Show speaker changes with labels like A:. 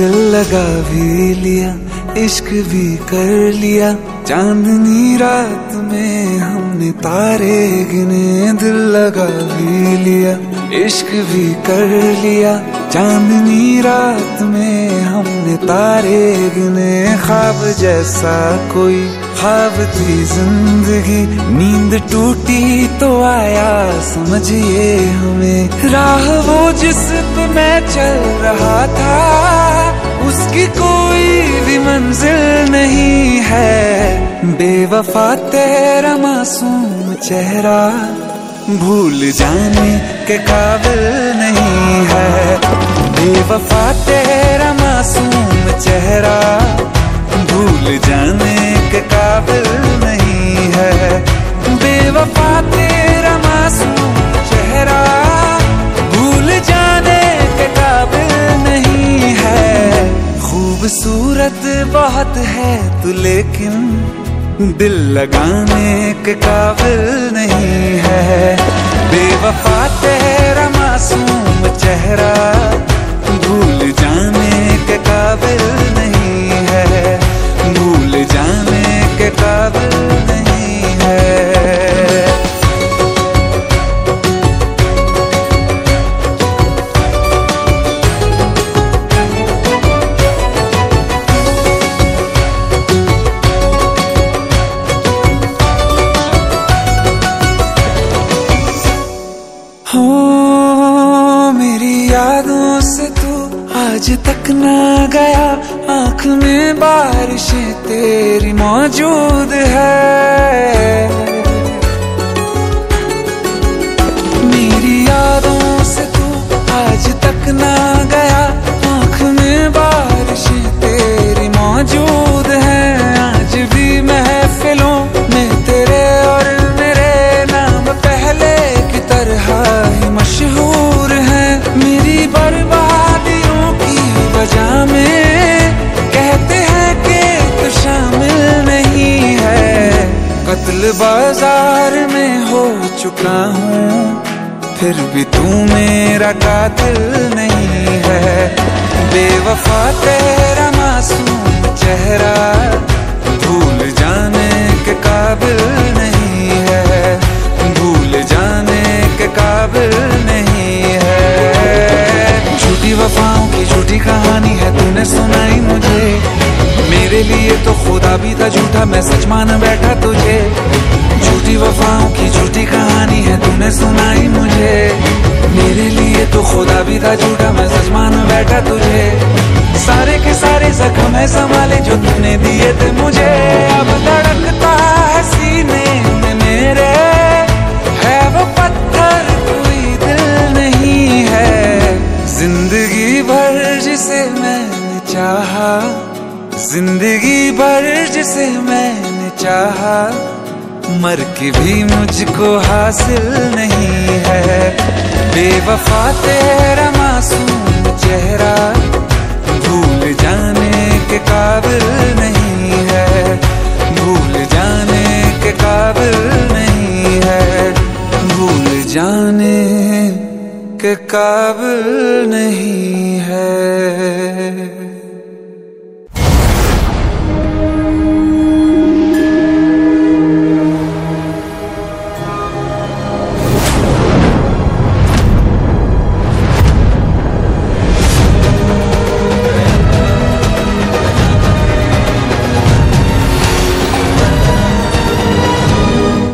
A: लगा भी लिया, इश्क भी कर लिया। चांदनी रात में हमने तारे गिने, दिल लगा भी लिया, इश्क भी कर लिया। चांदनी रात में हमने तारे गिने, ख्वाब जैसा कोई, ख्वाब थी ज़िंदगी। नींद टूटी तो आया, समझिए हमें। राह वो जिस पे मैं चल रहा था उसकी कोई भी मंजिल नहीं है। बेवफा तेरा मासूम चेहरा भूल जाने के काबिल नहीं है। बेवफा तेरा मासूम चेहरा भूल जाने के काबिल नहीं है। खूबसूरत बहुत है तू, लेकिन दिल लगाने के काबिल नहीं है। बेवफा तेरा मासूम चेहरा यादों से तू आज तक ना गया। आँख में बारिशें तेरी मौजूद बाज़ार में हो चुका हूँ, फिर भी तू मेरा कातिल नहीं है। बेवफा तेरा मासूम चेहरा भूल जाने के काबिल नहीं है। भूल जाने के काबिल नहीं है। झूठी वफाओं की झूठी कहानी है, तूने सुनाई मुझे। मेरे लिए तो खुदा भी था झूठा, मैं सच मान बैठा तुझे। झूठी वफाओं की झूठी कहानी है तूने सुनाई मुझे। मेरे लिए तो खुदा भी था झूठा, मैं सच मान बैठा तुझे। सारे के सारे जख्म है संभाले जो तूने दिए थे मुझे। अब धड़कता है सीने में मेरे। है वो पत्थर, कोई दिल नहीं है। ज़िंदगी भर जिसे मैंने चाहा, ज़िंदगी भर जिसे मैंने चाहा। मर के भी मुझको हासिल नहीं है। बेवफा तेरा मासूम चेहरा भूल जाने के काबिल नहीं है। भूल जाने के काबिल नहीं है। भूल जाने के काबिल